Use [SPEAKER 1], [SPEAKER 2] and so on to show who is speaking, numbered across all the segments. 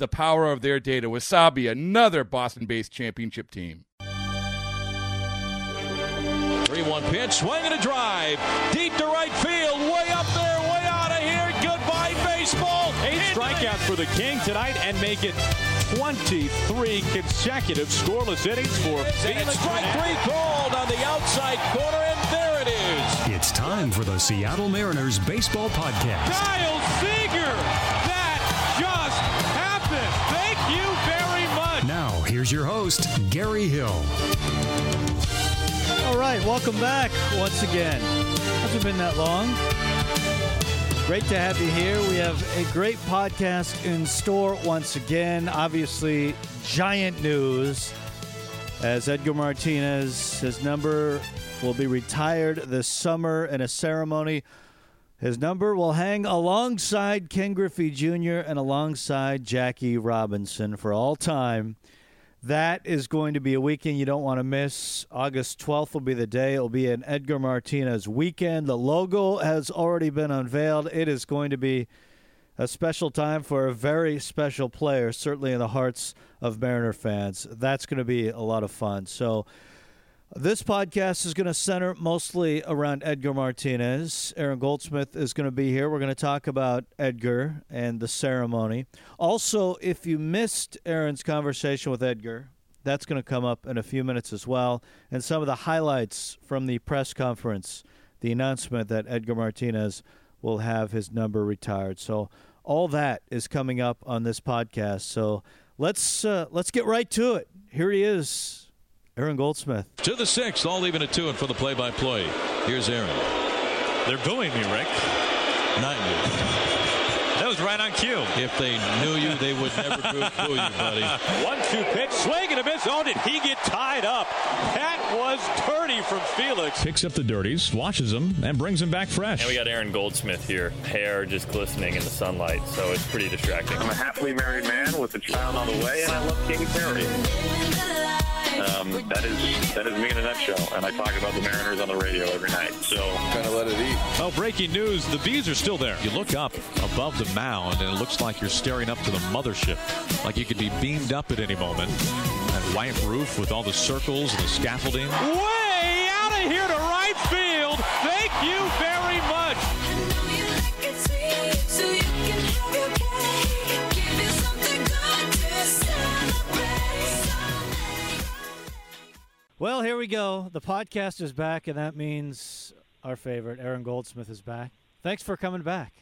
[SPEAKER 1] the power of their data. Wasabi, another Boston based championship team.
[SPEAKER 2] 3 1 pitch, swing and a drive. Deep to right field, way up there, way out of here. Goodbye, baseball.
[SPEAKER 3] Eight strikeouts for the King tonight and make it 23 consecutive scoreless innings for
[SPEAKER 2] Felix. Strike three called on the outside corner, and there it is.
[SPEAKER 4] It's time for the Seattle Mariners Baseball Podcast.
[SPEAKER 3] Kyle Seager!
[SPEAKER 4] Here's your host, Gary Hill.
[SPEAKER 5] All right, welcome back once again. Hasn't been that long. Great to have you here. We have a great podcast in store once again. Obviously, giant news as Edgar Martinez, his number will be retired this summer in a ceremony. His number will hang alongside Ken Griffey Jr. and alongside Jackie Robinson for all time. That is going to be a weekend you don't want to miss. August 12th will be the day. It'll be an Edgar Martinez weekend. The logo has already been unveiled. It is going to be a special time for a very special player, certainly in the hearts of Mariner fans. That's going to be a lot of fun. So, this podcast is going to center mostly around Edgar Martinez. Aaron Goldsmith is going to be here. We're going to talk about Edgar and the ceremony. Also, if you missed Aaron's conversation with Edgar, that's going to come up in a few minutes as well. And some of the highlights from the press conference, the announcement that Edgar Martinez will have his number retired. So, all that is coming up on this podcast. So, let's uh, let's get right to it. Here he is, Aaron Goldsmith.
[SPEAKER 2] To the sixth, all even at two, and for the play by play, here's Aaron.
[SPEAKER 3] They're booing me, Rick.
[SPEAKER 2] Not you.
[SPEAKER 3] That was right on cue.
[SPEAKER 2] If they knew you, they would never boo boo you, buddy.
[SPEAKER 3] One two pitch, swing and a miss. Oh, did he get tied up? That was dirty from Felix.
[SPEAKER 6] Picks up the dirties, washes them, and brings them back fresh.
[SPEAKER 7] And we got Aaron Goldsmith here, hair just glistening in the sunlight, so it's pretty distracting.
[SPEAKER 8] I'm a happily married man with a child on the way, and I love Katy Perry. Um, that is that is me in a nutshell, and I talk about the Mariners on the radio every night. So
[SPEAKER 1] Kind of let it eat.
[SPEAKER 3] Oh, breaking news. The bees are still there. You look up above the mound, and it looks like you're staring up to the mothership. Like you could be beamed up at any moment. That white roof with all the circles and the scaffolding. Way out of here to right field. Thank you very much.
[SPEAKER 5] Well, here we go. The podcast is back, and that means our favorite, Aaron Goldsmith, is back. Thanks for coming back.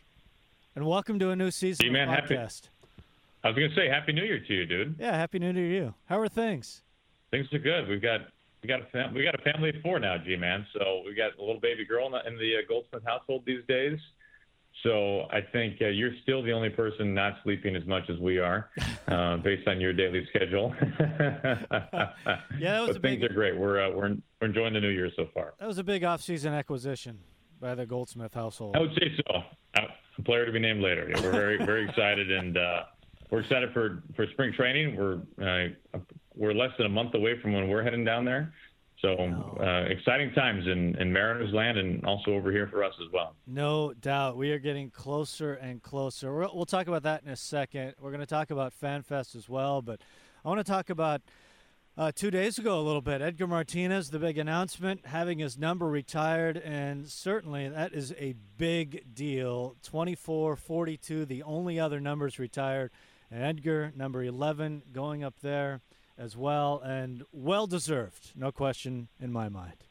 [SPEAKER 5] And welcome to a new season
[SPEAKER 8] Hey, man,
[SPEAKER 5] of
[SPEAKER 8] happy-
[SPEAKER 5] podcast.
[SPEAKER 8] I was gonna say Happy New Year to you, dude.
[SPEAKER 5] Yeah, Happy New Year to you. How are things?
[SPEAKER 8] Things are good. We've got we got a fam- we got a family of four now, G man. So we got a little baby girl in the, in the uh, Goldsmith household these days. So I think uh, you're still the only person not sleeping as much as we are, uh, based on your daily schedule.
[SPEAKER 5] Yeah, that was
[SPEAKER 8] but
[SPEAKER 5] a
[SPEAKER 8] things
[SPEAKER 5] big-
[SPEAKER 8] are great. We're uh, we're we're enjoying the new year so far.
[SPEAKER 5] That was a big off-season acquisition by the Goldsmith household.
[SPEAKER 8] I would say so. Uh, a player to be named later. Yeah, we're very very excited, and uh, we're excited for, for spring training. We're uh, we're less than a month away from when we're heading down there. So uh, exciting times in, in Mariners land and also over here for us as well.
[SPEAKER 5] No doubt. We are getting closer and closer. We'll, we'll talk about that in a second. We're going to talk about FanFest as well, but I want to talk about
[SPEAKER 9] Uh, two days ago, a little bit, Edgar Martinez, the big announcement, having his number retired, and certainly that is a big deal. 24 42, the only other numbers retired. And Edgar, number 11, going up there as well, and well deserved, no question in my mind.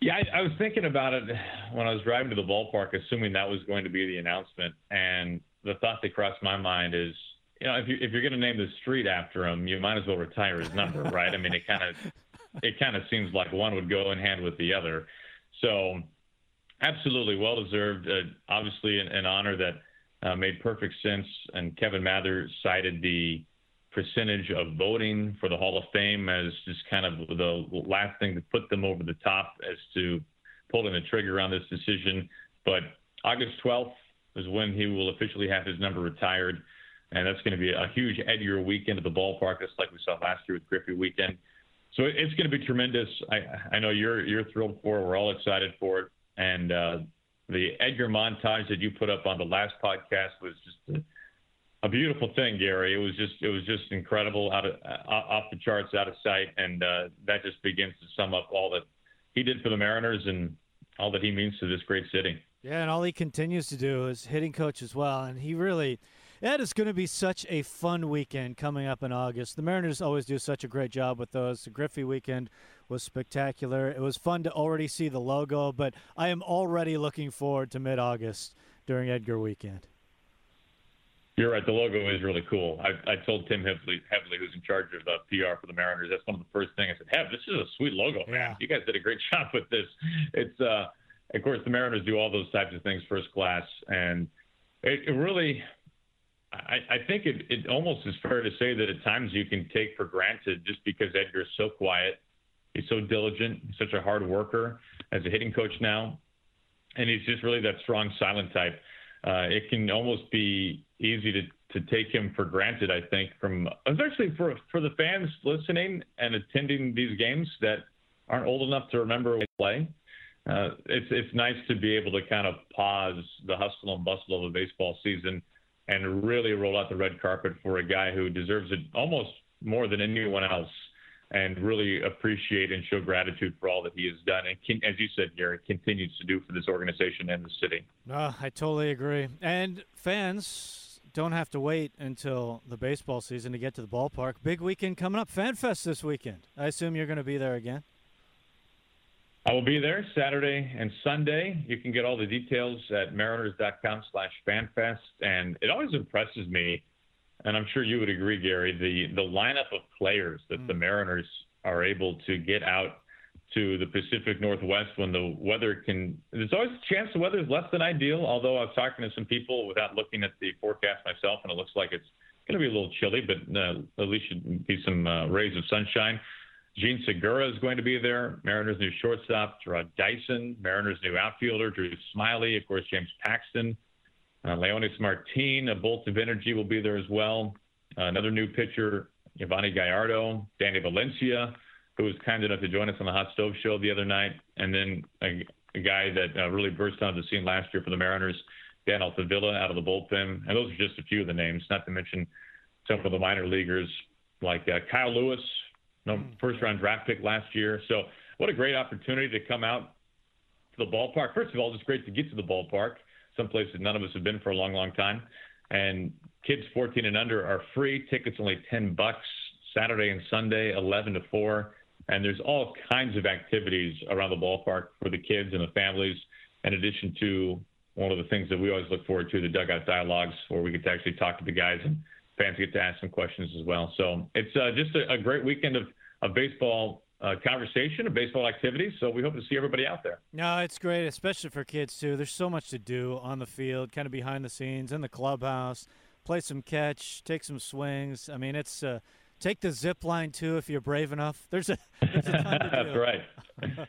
[SPEAKER 8] Yeah, I, I was thinking about it when I was driving to the ballpark, assuming that was going to be the announcement. And the thought that crossed my mind is, you know, if you if you're going to name the street after him, you might as well retire his number, right? I mean, it kind of it kind of seems like one would go in hand with the other. So, absolutely well deserved. Uh, obviously, an, an honor that uh, made perfect sense. And Kevin Mather cited the percentage of voting for the Hall of Fame as just kind of the last thing to put them over the top as to pulling the trigger on this decision. But August 12th is when he will officially have his number retired. And that's going to be a huge Edgar weekend at the ballpark, just like we saw last year with Griffey weekend. So it's going to be tremendous. I, I know you're you're thrilled for it. We're all excited for it. And uh, the Edgar montage that you put up on the last podcast was just a, beautiful thing, Gary. It was just it was just incredible, out of uh, off the charts, out of sight, and uh, that just begins to sum up all that he did for the Mariners and all that he means to this great city.
[SPEAKER 9] Yeah, and all he continues to do is hitting coach as well, and he really. That is going to be such a fun weekend coming up in August. The Mariners always do such a great job with those. The Griffey weekend was spectacular. It was fun to already see the logo, but I am already looking forward to mid August during Edgar weekend.
[SPEAKER 8] You're right. The logo is really cool. I, I told Tim Hevly, Hevly, who's in charge of uh, PR for the Mariners, that's one of the first things I said. Hev, this is a sweet logo. Yeah. You guys did a great job with this. It's, uh, of course, the Mariners do all those types of things first class, and it, it really. I, I think it, it almost is fair to say that at times you can take for granted just because Edgar's so quiet He's so diligent. He's such a hard worker as a hitting coach now, and he's just really that strong silent type. Uh, it can almost be easy to to take him for granted. I think from especially for for the fans listening and attending these games that aren't old enough to remember play. Uh, it's it's nice to be able to kind of pause the hustle and bustle of a baseball season and really roll out the red carpet for a guy who deserves it almost more than anyone else and really appreciate and show gratitude for all that he has done and can, as you said Gary continues to do for this organization and the city.
[SPEAKER 9] Uh, I totally agree. And fans don't have to wait until the baseball season to get to the ballpark. Big weekend coming up, FanFest this weekend. I assume you're going to be there again.
[SPEAKER 8] I will be there Saturday and Sunday. You can get all the details at mariners.com slash fanfest. And it always impresses me and I'm sure you would agree, Gary, the the lineup of players that mm. the Mariners are able to get out to the Pacific Northwest when the weather can. There's always a chance the weather is less than ideal. Although I was talking to some people without looking at the forecast myself, and it looks like it's going to be a little chilly, but uh, at least should be some uh, rays of sunshine. Jean Segura is going to be there. Mariners' new shortstop, Jarrod Dyson. Mariners' new outfielder, Drew Smyly, Of course, James Paxton. Uh, Leonys Martin, a bolt of energy, will be there as well. Uh, another new pitcher, Yovani Gallardo, Danny Valencia, who was kind enough to join us on the Hot Stove Show the other night, and then a, a guy that uh, really burst onto the scene last year for the Mariners, Dan Altavilla out of the bullpen. And those are just a few of the names, not to mention some of the minor leaguers like uh, Kyle Lewis, no, hmm. first round draft pick last year. So, what a great opportunity to come out to the ballpark. First of all, it's great to get to the ballpark someplace that none of us have been for a long, long time. And kids 14 and under are free. Tickets only 10 bucks. Saturday and Sunday, 11 to 4. And there's all kinds of activities around the ballpark for the kids and the families, in addition to one of the things that we always look forward to, the dugout dialogues, where we get to actually talk to the guys and fans get to ask some questions as well. So it's uh, just a, a, great weekend of, of baseball uh, conversation and baseball activities. So we hope to see everybody out there.
[SPEAKER 9] No, it's great, especially for kids too. There's so much to do on the field, kind of behind the scenes, in the clubhouse. Play some catch, take some swings. I mean, it's uh, take the zip line too if you're brave enough. There's a, there's a ton to
[SPEAKER 8] do. That's right.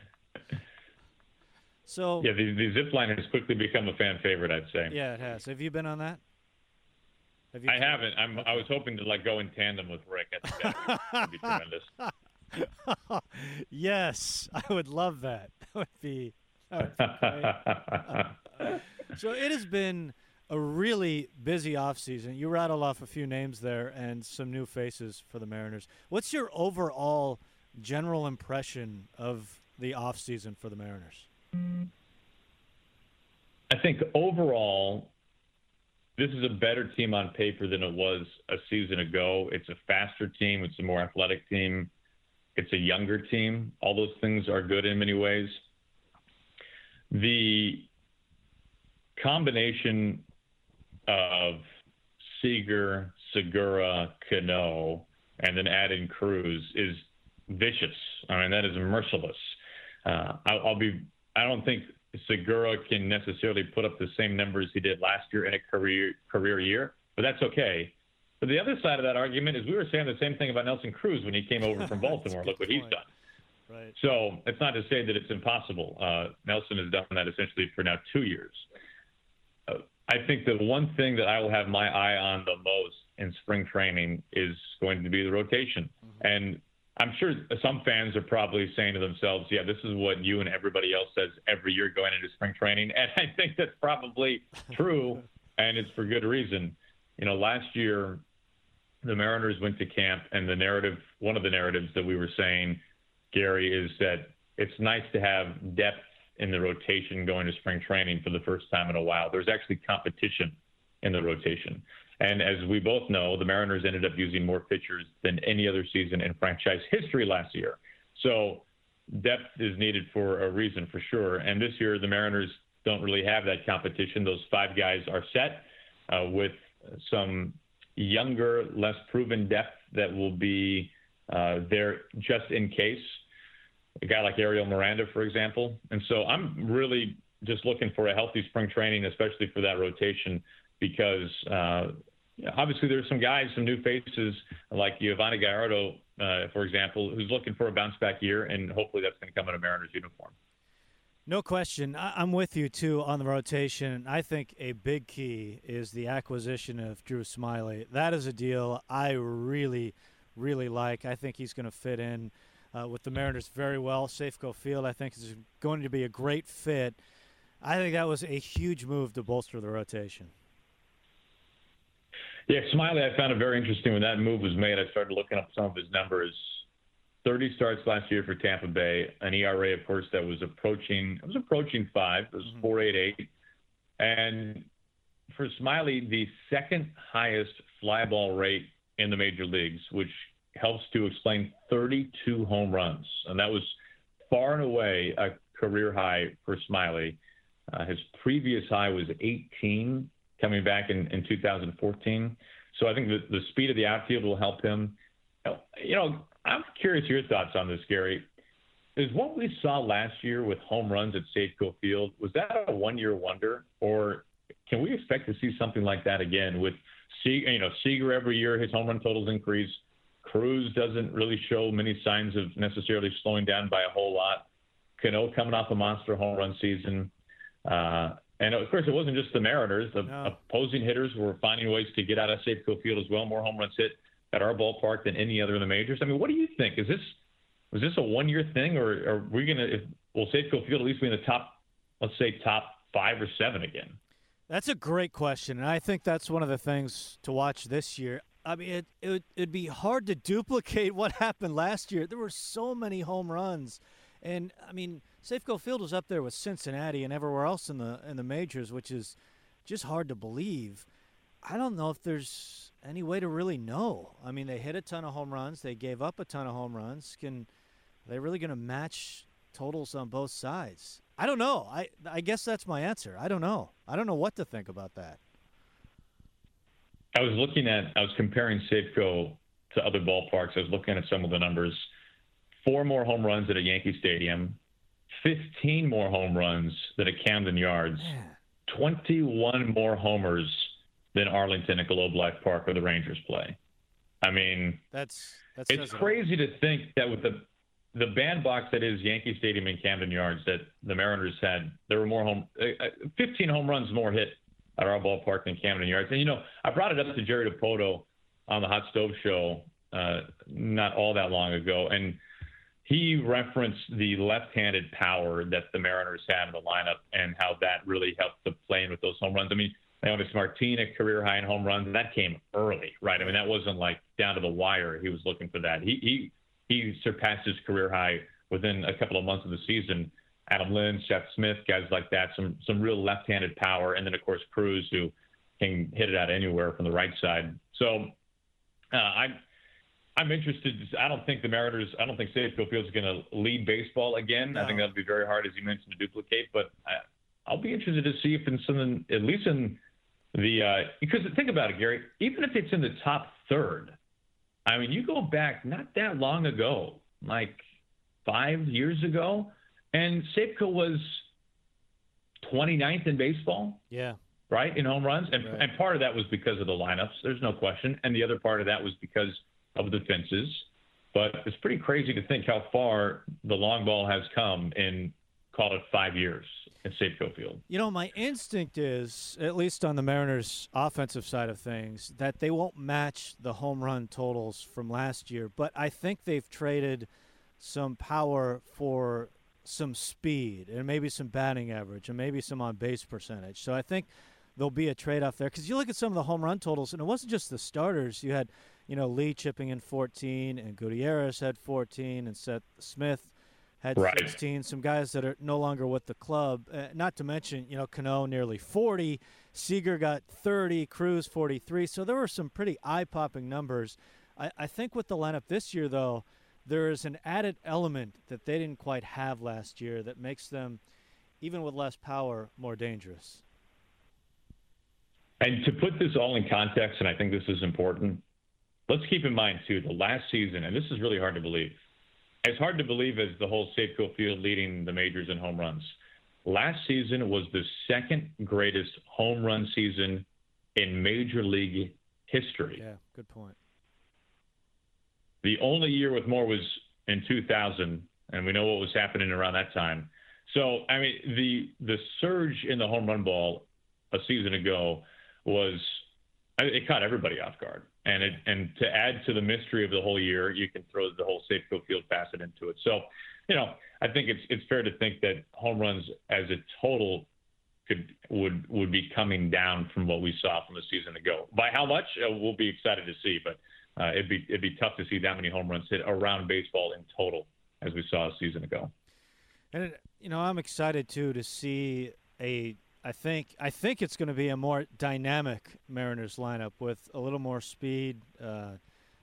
[SPEAKER 9] so
[SPEAKER 8] yeah, the, the zip line has quickly become a fan favorite. I'd say.
[SPEAKER 9] Yeah, it has. Have you been on that?
[SPEAKER 8] Have I haven't. I'm. I was hoping to like go in tandem with Rick. I think that would be tremendous.
[SPEAKER 9] yes, I would love that. That would be. That would be so it has been a really busy offseason. You rattle off a few names there and some new faces for the Mariners. What's your overall general impression of the offseason for the Mariners?
[SPEAKER 8] I think overall, this is a better team on paper than it was a season ago. It's a faster team, it's a more athletic team, it's a younger team. All those things are good in many ways. The combination of Seager, Segura, Cano, and then adding Cruz is vicious. I mean, that is merciless. Uh, I'll, I'll be. I don't think Segura can necessarily put up the same numbers he did last year in a career career year, but that's okay. But the other side of that argument is we were saying the same thing about Nelson Cruz when he came over from Baltimore. Look what he's done.
[SPEAKER 9] Right.
[SPEAKER 8] So it's not to say that it's impossible. Uh, Nelson has done that essentially for now two years. Uh, I think the one thing that I will have my eye on the most in spring training is going to be the rotation. Mm-hmm. And I'm sure some fans are probably saying to themselves, yeah, this is what you and everybody else says every year going into spring training. And I think that's probably true, and it's for good reason. You know, last year, the Mariners went to camp, and the narrative, one of the narratives that we were saying, Gary, is that it's nice to have depth in the rotation going to spring training for the first time in a while. There's actually competition in the rotation. And as we both know, the Mariners ended up using more pitchers than any other season in franchise history last year. So depth is needed for a reason for sure. And this year, the Mariners don't really have that competition. Those five guys are set uh, with some younger, less proven depth that will be uh, there just in case. A guy like Ariel Miranda, for example. And so I'm really just looking for a healthy spring training, especially for that rotation, because uh, obviously there's some guys, some new faces like Yovani Gallardo, uh, for example, who's looking for a bounce back year, and hopefully that's going to come in a Mariners uniform.
[SPEAKER 9] No question. I'm with you too on the rotation. I think a big key is the acquisition of Drew Smyly. That is a deal I really, really like. I think he's going to fit in uh, with the Mariners very well. Safeco Field, I think, is going to be a great fit. I think that was a huge move to bolster the rotation.
[SPEAKER 8] Yeah, Smiley, I found it very interesting when that move was made. I started looking up some of his numbers. 30 starts last year for Tampa Bay, an ERA, of course, that was approaching it was approaching five. It was mm-hmm. 4.88, and for Smyly, the second highest fly ball rate in the major leagues, which helps to explain 32 home runs, and that was far and away a career high for Smyly. Uh, his previous high was 18 coming back in, in 2014. So I think the, the speed of the outfield will help him. You know, I'm curious your thoughts on this, Gary. Is what we saw last year with home runs at Safeco Field was that a one-year wonder, or can we expect to see something like that again with Seager? You know, Seager every year his home run totals increase. Cruz doesn't really show many signs of necessarily slowing down by a whole lot. Cano coming off a monster home run season. Uh, and of course, it wasn't just the Mariners. The no. opposing hitters were finding ways to get out of Safeco Field as well. More home runs hit at our ballpark than any other in the majors. I mean, what do you think? Is this was this a one year thing, or are we to? if, will Safeco Field at least be in the top, let's say, top five or seven again?
[SPEAKER 9] That's a great question, and I think that's one of the things to watch this year. I mean, it, it would, it'd be hard to duplicate what happened last year. There were so many home runs, and I mean Safeco Field was up there with Cincinnati and everywhere else in the in the majors, which is just hard to believe. I don't know if there's any way to really know. I mean, they hit a ton of home runs, they gave up a ton of home runs. Can are they really going to match totals on both sides? I don't know. I I guess that's my answer. I don't know. I don't know what to think about that.
[SPEAKER 8] I was looking at I was comparing Safeco to other ballparks. I was looking at some of the numbers. Four more home runs at a Yankee Stadium, 15 more home runs than at Camden Yards, yeah. 21 more homers than Arlington at Globe Life Park or the Rangers play. I mean,
[SPEAKER 9] that's, that's
[SPEAKER 8] it's crazy to think that with the the bandbox that is Yankee Stadium in Camden Yards that the Mariners had, there were more home, uh, uh 15 home runs more hit at our ballpark than Camden Yards. And you know, I brought it up to Jerry Dipoto on the Hot Stove Show uh, not all that long ago, and he referenced the left-handed power that the Mariners had in the lineup and how that really helped to play in with those home runs. I mean, Leonys Martin a career high in home runs, that came early, right? I mean, that wasn't like down to the wire. He was looking for that. He he he surpassed his career high within a couple of months of the season. Adam Lind, Seth Smith, guys like that, some some real left-handed power, and then of course Cruz, who can hit it out anywhere from the right side. So uh, I'm I'm interested. I don't think the Mariners. I don't think Safeco Field is going to lead baseball again. No. I think that'll be very hard, as you mentioned, to duplicate. But I, will be interested to see if in some, at least in the uh, because think about it, Gary. Even if it's in the top third, I mean, you go back not that long ago, like five years ago, and Safeco was 29th in baseball.
[SPEAKER 9] Yeah.
[SPEAKER 8] Right in home runs, and right. and part of that was because of the lineups. There's no question, and the other part of that was because of the fences. But it's pretty crazy to think how far the long ball has come in call it five years at Safeco Field.
[SPEAKER 9] You know, my instinct is, at least on the Mariners' offensive side of things, that they won't match the home run totals from last year. But I think they've traded some power for some speed and maybe some batting average and maybe some on base percentage. So I think there'll be a trade off there because you look at some of the home run totals, and it wasn't just the starters. You had, you know, Lee chipping in 14, and Gutierrez had 14, and Seth Smith had right. 16. Some guys that are no longer with the club. Uh, not to mention, you know, Cano nearly 40. Seager got 30. Cruz 43. So there were some pretty eye-popping numbers. I, I think with the lineup this year, though, there is an added element that they didn't quite have last year that makes them, even with less power, more dangerous.
[SPEAKER 8] And to put this all in context, and I think this is important, let's keep in mind, too, the last season, and this is really hard to believe as hard to believe as the whole Safeco Field leading the majors in home runs. Last season was the second greatest home run season in Major League history.
[SPEAKER 9] Yeah, good point.
[SPEAKER 8] The only year with more was in 2000, and we know what was happening around that time. So, I mean, the the surge in the home run ball a season ago was it caught everybody off guard. And it, and to add to the mystery of the whole year, you can throw the whole Safeco Field facet into it. So, you know, I think it's it's fair to think that home runs as a total could would would be coming down from what we saw from the season ago. By how much, uh, we'll be excited to see, but uh, it'd be it'd be tough to see that many home runs hit around baseball in total as we saw a season ago.
[SPEAKER 9] And you know, I'm excited too to see a I think I think it's going to be a more dynamic Mariners lineup with a little more speed, uh,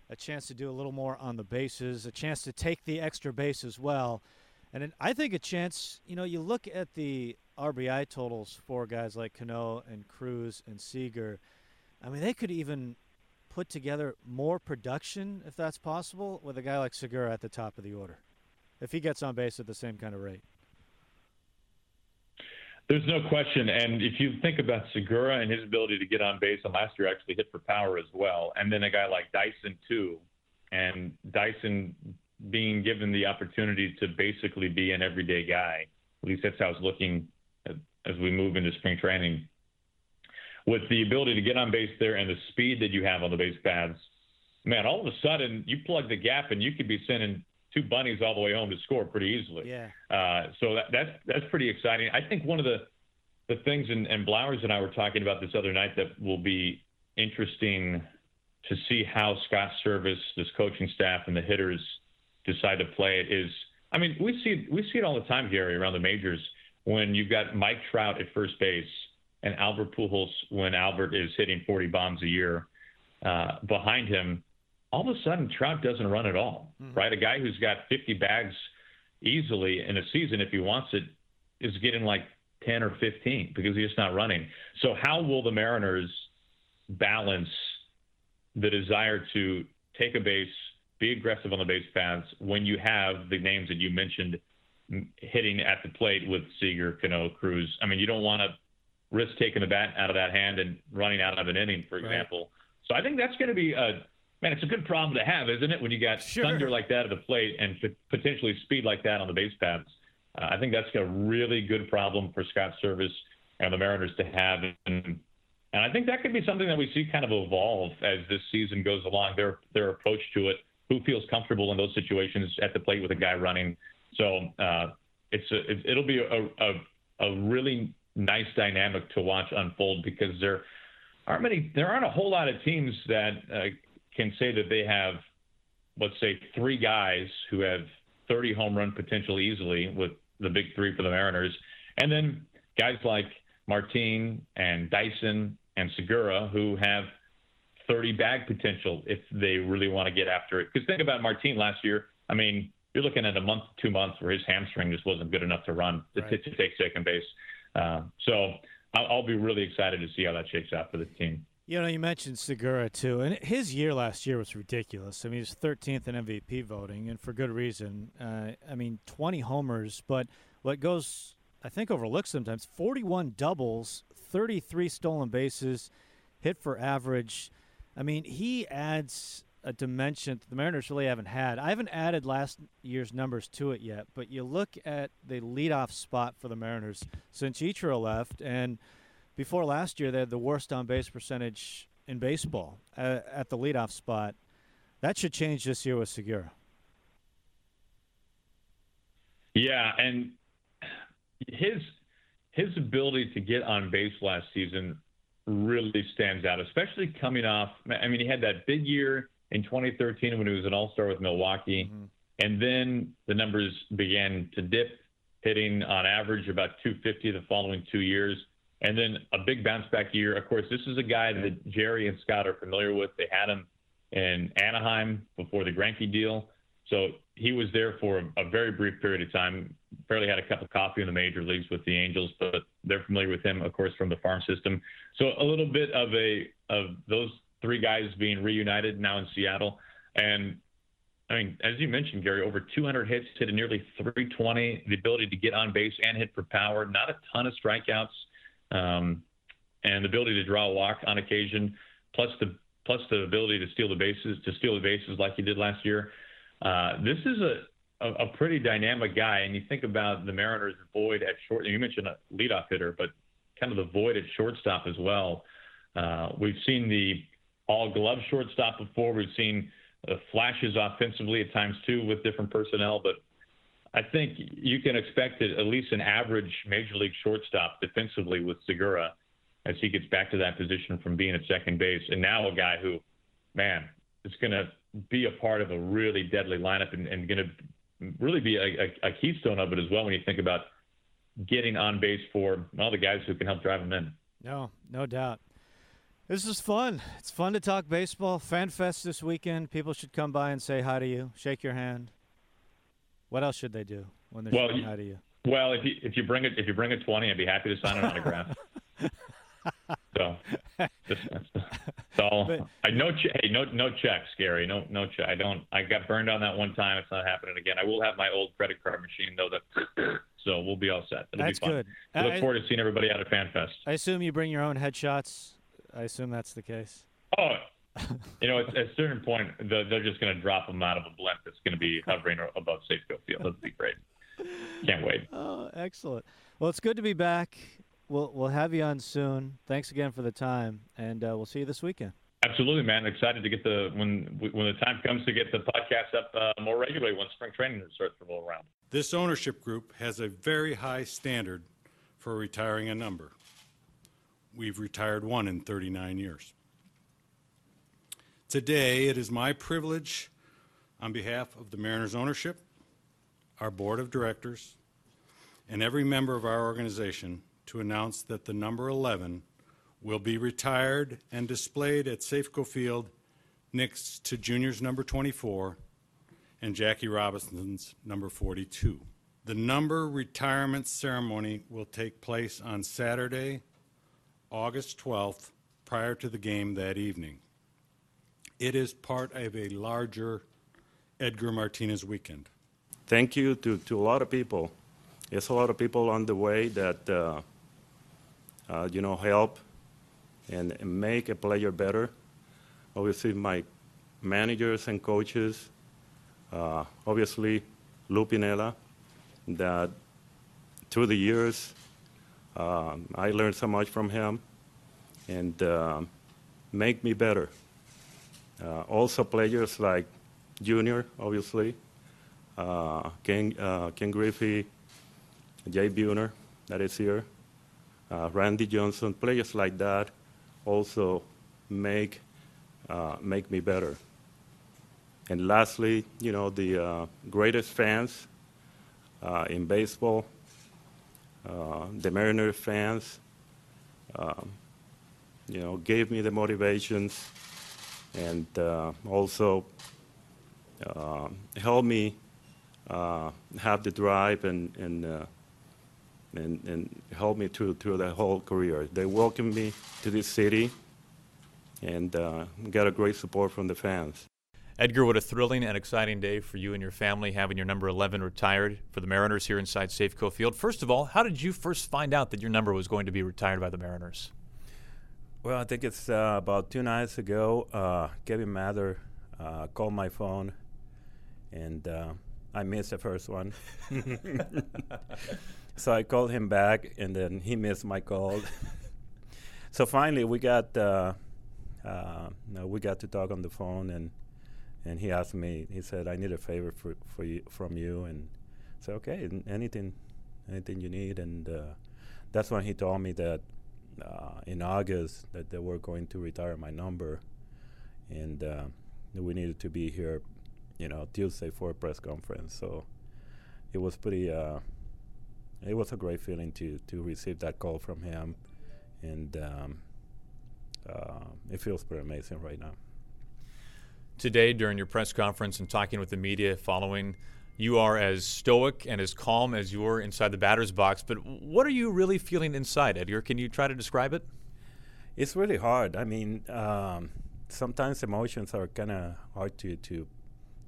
[SPEAKER 9] a chance to do a little more on the bases, a chance to take the extra base as well, and I think a chance. You know, you look at the RBI totals for guys like Cano and Cruz and Seager. I mean, they could even put together more production if that's possible with a guy like Segura at the top of the order, if he gets on base at the same kind of rate.
[SPEAKER 8] There's no question. And if you think about Segura and his ability to get on base, and last year actually hit for power as well, and then a guy like Dyson, too, and Dyson being given the opportunity to basically be an everyday guy, at least that's how it's looking as we move into spring training. With the ability to get on base there and the speed that you have on the base paths, man, all of a sudden you plug the gap and you could be sending two bunnies all the way home to score pretty easily.
[SPEAKER 9] Yeah.
[SPEAKER 8] Uh, so that, that's that's pretty exciting. I think one of the the things, and, and Blowers and I were talking about this other night that will be interesting to see how Scott Servais, this coaching staff, and the hitters decide to play it is. I mean, we see we see it all the time, Gary, around the majors when you've got Mike Trout at first base and Albert Pujols when Albert is hitting 40 bombs a year uh, behind him all of a sudden Trout doesn't run at all, mm-hmm. right? A guy who's got 50 bags easily in a season, if he wants it, is getting like 10 or 15 because he's just not running. So, how will the Mariners balance the desire to take a base, be aggressive on the base paths when you have the names that you mentioned hitting at the plate with Seager, Cano, Cruz? I mean, you don't want to risk taking the bat out of that hand and running out of an inning, for example. Right. So, I think that's going to be a Man, it's a good problem to have, isn't it? When you got sure. thunder like that at the plate and potentially speed like that on the base paths. Uh, I think that's a really good problem for Scott Servais and the Mariners to have. And, and I think that could be something that we see kind of evolve as this season goes along. Their their approach to it, who feels comfortable in those situations at the plate with a guy running. So uh, it's a, it, will be a, a, a really nice dynamic to watch unfold because there aren't many, there aren't a whole lot of teams that uh, can say that they have, let's say, three guys who have 30 home run potential easily with the big three for the Mariners, and then guys like Martin and Dyson and Segura who have 30 bag potential if they really want to get after it. Because think about Martin last year. I mean, you're looking at a month, two months where his hamstring just wasn't good enough to run to, right. to, to take second base. Uh, so I'll, I'll, be really excited to see how that shakes out for the team.
[SPEAKER 9] You know, you mentioned Segura too, and his year last year was ridiculous. I mean, he was 13th in MVP voting, and for good reason. Uh, I mean, 20 homers, but what goes, I think, overlooked sometimes 41 doubles, 33 stolen bases, hit for average. I mean, he adds a dimension the Mariners really haven't had. I haven't added last year's numbers to it yet, but you look at the leadoff spot for the Mariners since Ichiro left, and before last year they had the worst on base percentage in baseball uh, at the leadoff spot. That should change this year with Segura.
[SPEAKER 8] Yeah, and his his ability to get on base last season really stands out, especially coming off. I mean, he had that big year in 2013 when he was an All Star with Milwaukee, mm-hmm. and then the numbers began to dip, hitting on average about 250 the following two years, and then a big bounce back year. Of course, this is a guy that Jerry and Scott are familiar with. They had him in Anaheim before the Greinke deal, so he was there for a very brief period of time. Barely had a cup of coffee in the major leagues with the Angels, but they're familiar with him, of course, from the farm system. So a little bit of a of those three guys being reunited now in Seattle. And I mean, as you mentioned, Gary, over 200 hits, hit a nearly 320, the ability to get on base and hit for power, not a ton of strikeouts, um, and the ability to draw a walk on occasion, plus the plus the ability to steal the bases, to steal the bases like he did last year. Uh, this is a, a, a pretty dynamic guy, and you think about the Mariners' void at short. You mentioned a leadoff hitter, but kind of the void at shortstop as well. Uh, we've seen the all glove shortstop before. We've seen uh, flashes offensively at times too with different personnel, but I think you can expect at least an average major league shortstop defensively with Segura as he gets back to that position from being at second base. And now a guy who, man, is going to be a part of a really deadly lineup and, and going to really be a, a, a, keystone of it as well when you think about getting on base for all the guys who can help drive them in.
[SPEAKER 9] No, no doubt. This is fun. It's fun to talk baseball. Fan Fest this weekend. People should come by and say hi to you, shake your hand. What else should they do when they're well, hi to you?
[SPEAKER 8] Well, if you if you bring it if you bring a twenty, I'd be happy to sign an autograph. so. But, I no che- hey no no checks, Gary. No no check. I don't. I got burned on that one time. It's not happening again. I will have my old credit card machine though. That so we'll be all set. It'll
[SPEAKER 9] that's
[SPEAKER 8] be fun.
[SPEAKER 9] good.
[SPEAKER 8] I look forward to seeing everybody out at FanFest.
[SPEAKER 9] I assume you bring your own headshots I assume that's the case.
[SPEAKER 8] Oh, you know, at, a certain point, they're just going to drop them out of a blimp that's going to be hovering above Safeco Field. That'd be great. Can't wait.
[SPEAKER 9] Oh, excellent. Well, it's good to be back. We'll we'll have you on soon. Thanks again for the time, and uh, we'll see you this weekend.
[SPEAKER 8] Absolutely, man. Excited to get the when when the time comes to get the podcast up uh, more regularly when spring training starts to roll around.
[SPEAKER 10] This ownership group has a very high standard for retiring a number. We've retired one in 39 years. Today, it is my privilege, on behalf of the Mariners ownership, our board of directors, and every member of our organization, to announce that the number 11 will be retired and displayed at Safeco Field next to Junior's number 24 and Jackie Robinson's number 42. The number retirement ceremony will take place on Saturday, August 12th, prior to the game that evening. It is part of a larger Edgar Martinez weekend.
[SPEAKER 11] Thank you to, to a lot of people. There's a lot of people on the way that, uh, uh, you know, help and, make a player better. Obviously, my managers and coaches, uh, obviously, Lou Piniella, that through the years um, I learned so much from him and uh, make me better. Uh, also players like Junior, obviously, uh, Ken, uh, Ken Griffey, Jay Buhner, that is here,
[SPEAKER 12] Randy Johnson, players like that also make make me better. And lastly, you know, the uh, greatest fans uh, in baseball, uh, the Mariner fans, um, you know, gave me the motivations and uh, also uh, helped me uh, have the drive and and, and and help me through through the whole career. They welcomed me to this city and uh, got a great support from the fans.
[SPEAKER 6] Edgar, what a thrilling and exciting day for you and your family having your number 11 retired for the Mariners here inside Safeco Field. First of all, how did you first find out that your number was going to be retired by the Mariners?
[SPEAKER 13] Well, I think it's uh, about two nights ago. Uh, Kevin Mather uh, called my phone, and uh, I missed the first one. so I called him back, and then he missed my call. so finally, we got uh, uh, no, we got to talk on the phone, and and he asked me. He said, "I need a favor for for you from you," and I said, "Okay, anything, anything you need." And uh, that's when he told me that uh, in August that they were going to retire my number, and uh, we needed to be here, you know, Tuesday for a press conference. So it was pretty. Uh, it was a great feeling to to receive that call from him, and um, uh, it feels pretty amazing right now.
[SPEAKER 6] Today, during your press conference and talking with the media following, you are as stoic and as calm as you were inside the batter's box. But what are you really feeling inside, Edgar? Can you try to describe it?
[SPEAKER 13] It's really hard. I mean, um, sometimes emotions are kind of hard to, to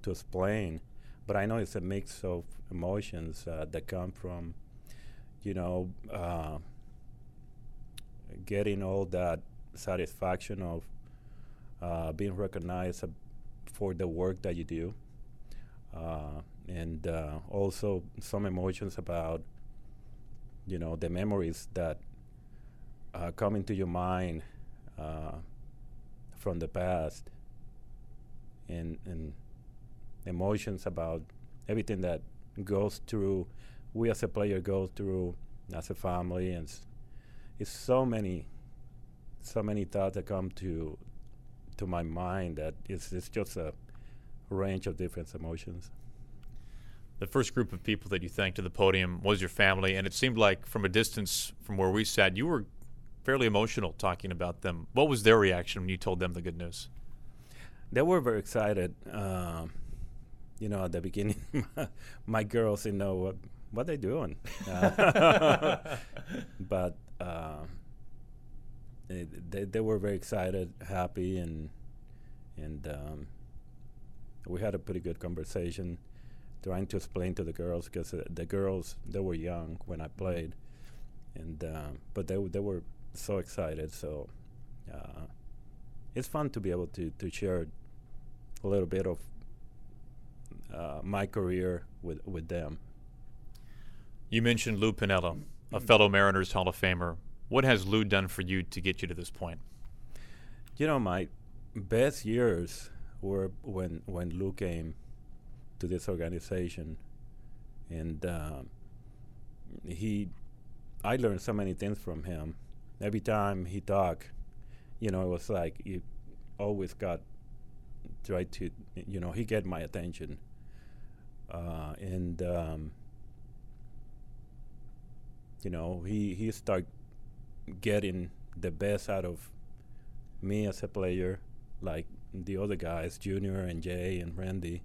[SPEAKER 13] to explain, but I know it's a mix of emotions uh, that come from, you know, uh, getting all that satisfaction of uh, being recognized for the work that you do, uh, and uh, also some emotions about, you know, the memories that uh, come into your mind uh, from the past, and and emotions about everything that goes through, we as a player go through as a family, and it's so many, so many thoughts that come to to my mind that it's it's just a range of different emotions.
[SPEAKER 6] The first group of people that you thanked to the podium was your family, and it seemed like from a distance from where we sat, you were fairly emotional talking about them. What was their reaction when you told them the good news?
[SPEAKER 13] They were very excited. Um, you know, at the beginning, my girls didn't know what what they doing, uh, but uh, they, they they were very excited, happy, and and um, we had a pretty good conversation, trying to explain to the girls because uh, the girls they were young when I played, and um, but they w- they were so excited. So uh, it's fun to be able to to share a little bit of uh, my career with with them.
[SPEAKER 6] You mentioned Lou Piniella, a fellow Mariners Hall of Famer. What has Lou done for you to get you to this point?
[SPEAKER 13] You know, my best years were when when Lou came to this organization, and um, he, I learned so many things from him. Every time he talked, you know, it was like he always got try to, you know, he get my attention, uh, and um, you know, he he start getting the best out of me as a player, like the other guys, Junior and Jay and Randy.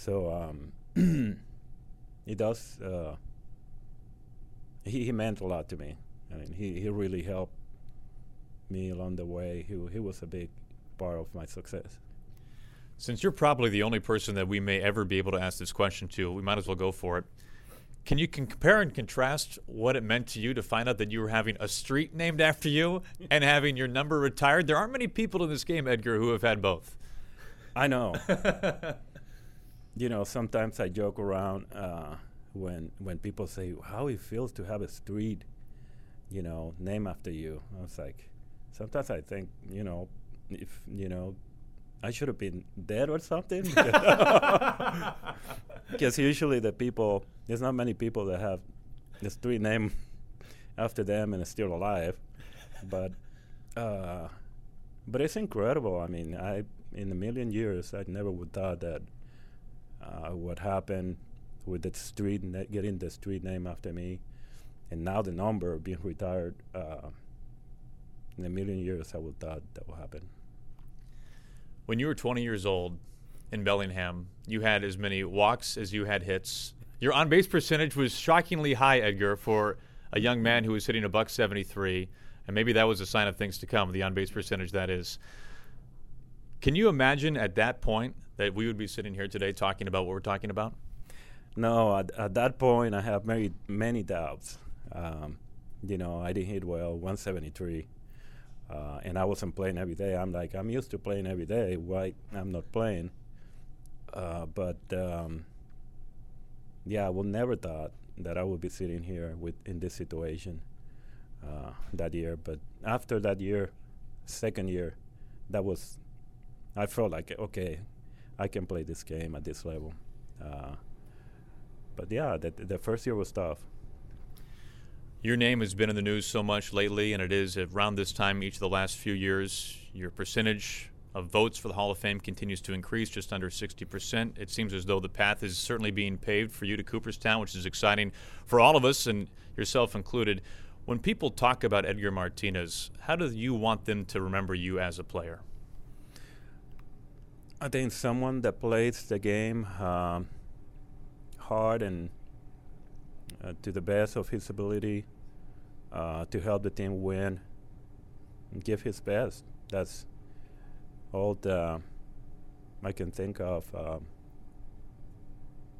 [SPEAKER 13] So um, he does. Uh, he he meant a lot to me. I mean, he he really helped me along the way. He he was a big part of my success.
[SPEAKER 6] Since you're probably the only person that we may ever be able to ask this question to, we might as well go for it. Can you con- compare and contrast what it meant to you to find out that you were having a street named after you and having your number retired? There aren't many people in this game, Edgar, who have had both.
[SPEAKER 13] I know. you know, sometimes I joke around uh, when when people say how it feels to have a street, you know, named after you. I was like, sometimes I think, you know, if you know, I should have been dead or something. Because usually the people, there's not many people that have the street name after them and is still alive. But uh, but it's incredible. I mean, I in a million years, I never would thought that uh, what happened with the street na- getting the street name after me, and now the number being retired. Uh, in a million years, I would thought that would happen.
[SPEAKER 6] When you were 20 years old in Bellingham, you had as many walks as you had hits. Your on base percentage was shockingly high, Edgar, for a young man who was hitting a buck 73, and maybe that was a sign of things to come, the on base percentage that is. Can you imagine at that point that we would be sitting here today talking about what we're talking about?
[SPEAKER 13] No, at, at that point, I have many, many doubts. Um, you know, I didn't hit well, 173. Uh, and I wasn't playing every day. I'm like, I'm used to playing every day. Why I'm not playing? Uh, but um, yeah, I would never thought that I would be sitting here with in this situation uh, that year. But after that year, second year, that was I felt like okay, I can play this game at this level. Uh, but yeah, the, the first year was tough.
[SPEAKER 6] Your name has been in the news so much lately, and it is around this time each of the last few years. Your percentage of votes for the Hall of Fame continues to increase, just under 60%. It seems as though the path is certainly being paved for you to Cooperstown, which is exciting for all of us, and yourself included. When people talk about Edgar Martinez, how do you want them to remember you as a player?
[SPEAKER 13] I think someone that plays the game um, hard and uh, to the best of his ability uh, to help the team win and give his best. That's all the I can think of, um,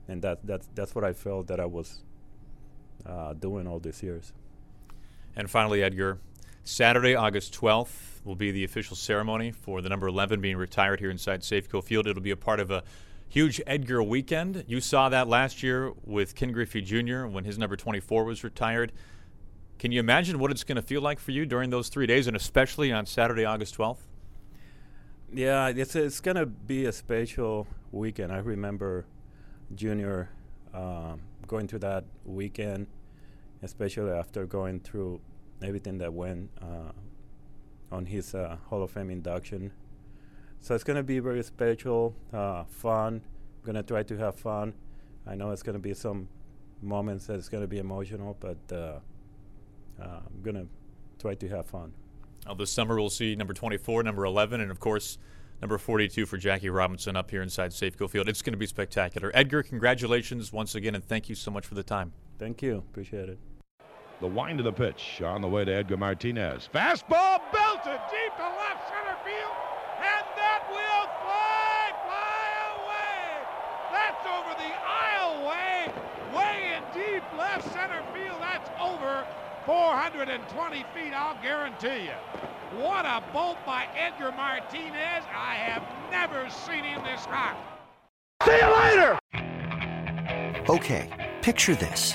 [SPEAKER 13] and that that's that's what I felt that I was uh, doing all these years.
[SPEAKER 6] And finally, Edgar, Saturday, August 12th, will be the official ceremony for the number 11 being retired here inside Safeco Field. It'll be a part of a huge Edgar weekend. You saw that last year with Ken Griffey Jr. when his number 24 was retired. Can you imagine what it's going to feel like for you during those three days, and especially on Saturday, August 12th?
[SPEAKER 13] Yeah, it's it's going to be a special weekend. I remember Junior um, going through that weekend, especially after going through everything that went uh, on his uh, Hall of Fame induction. So it's going to be very special, uh, fun. I'm going to try to have fun. I know it's going to be some moments that it's going to be emotional, but uh, uh, I'm going to try to have fun.
[SPEAKER 6] This summer, we'll see number 24, number 11, and of course, number 42 for Jackie Robinson up here inside Safeco Field. It's going to be spectacular. Edgar, congratulations once again, and thank you so much for the time.
[SPEAKER 13] Thank you. Appreciate it.
[SPEAKER 14] The wind of the pitch on the way to Edgar Martinez. Fastball belted deep to left center field, and that will fly, fly away. That's over the aisle way, way in deep left center field. That's over 420 feet, I'll guarantee you. What a bolt by Edgar Martinez. I have never seen him this hot.
[SPEAKER 15] See you later! Okay, picture this.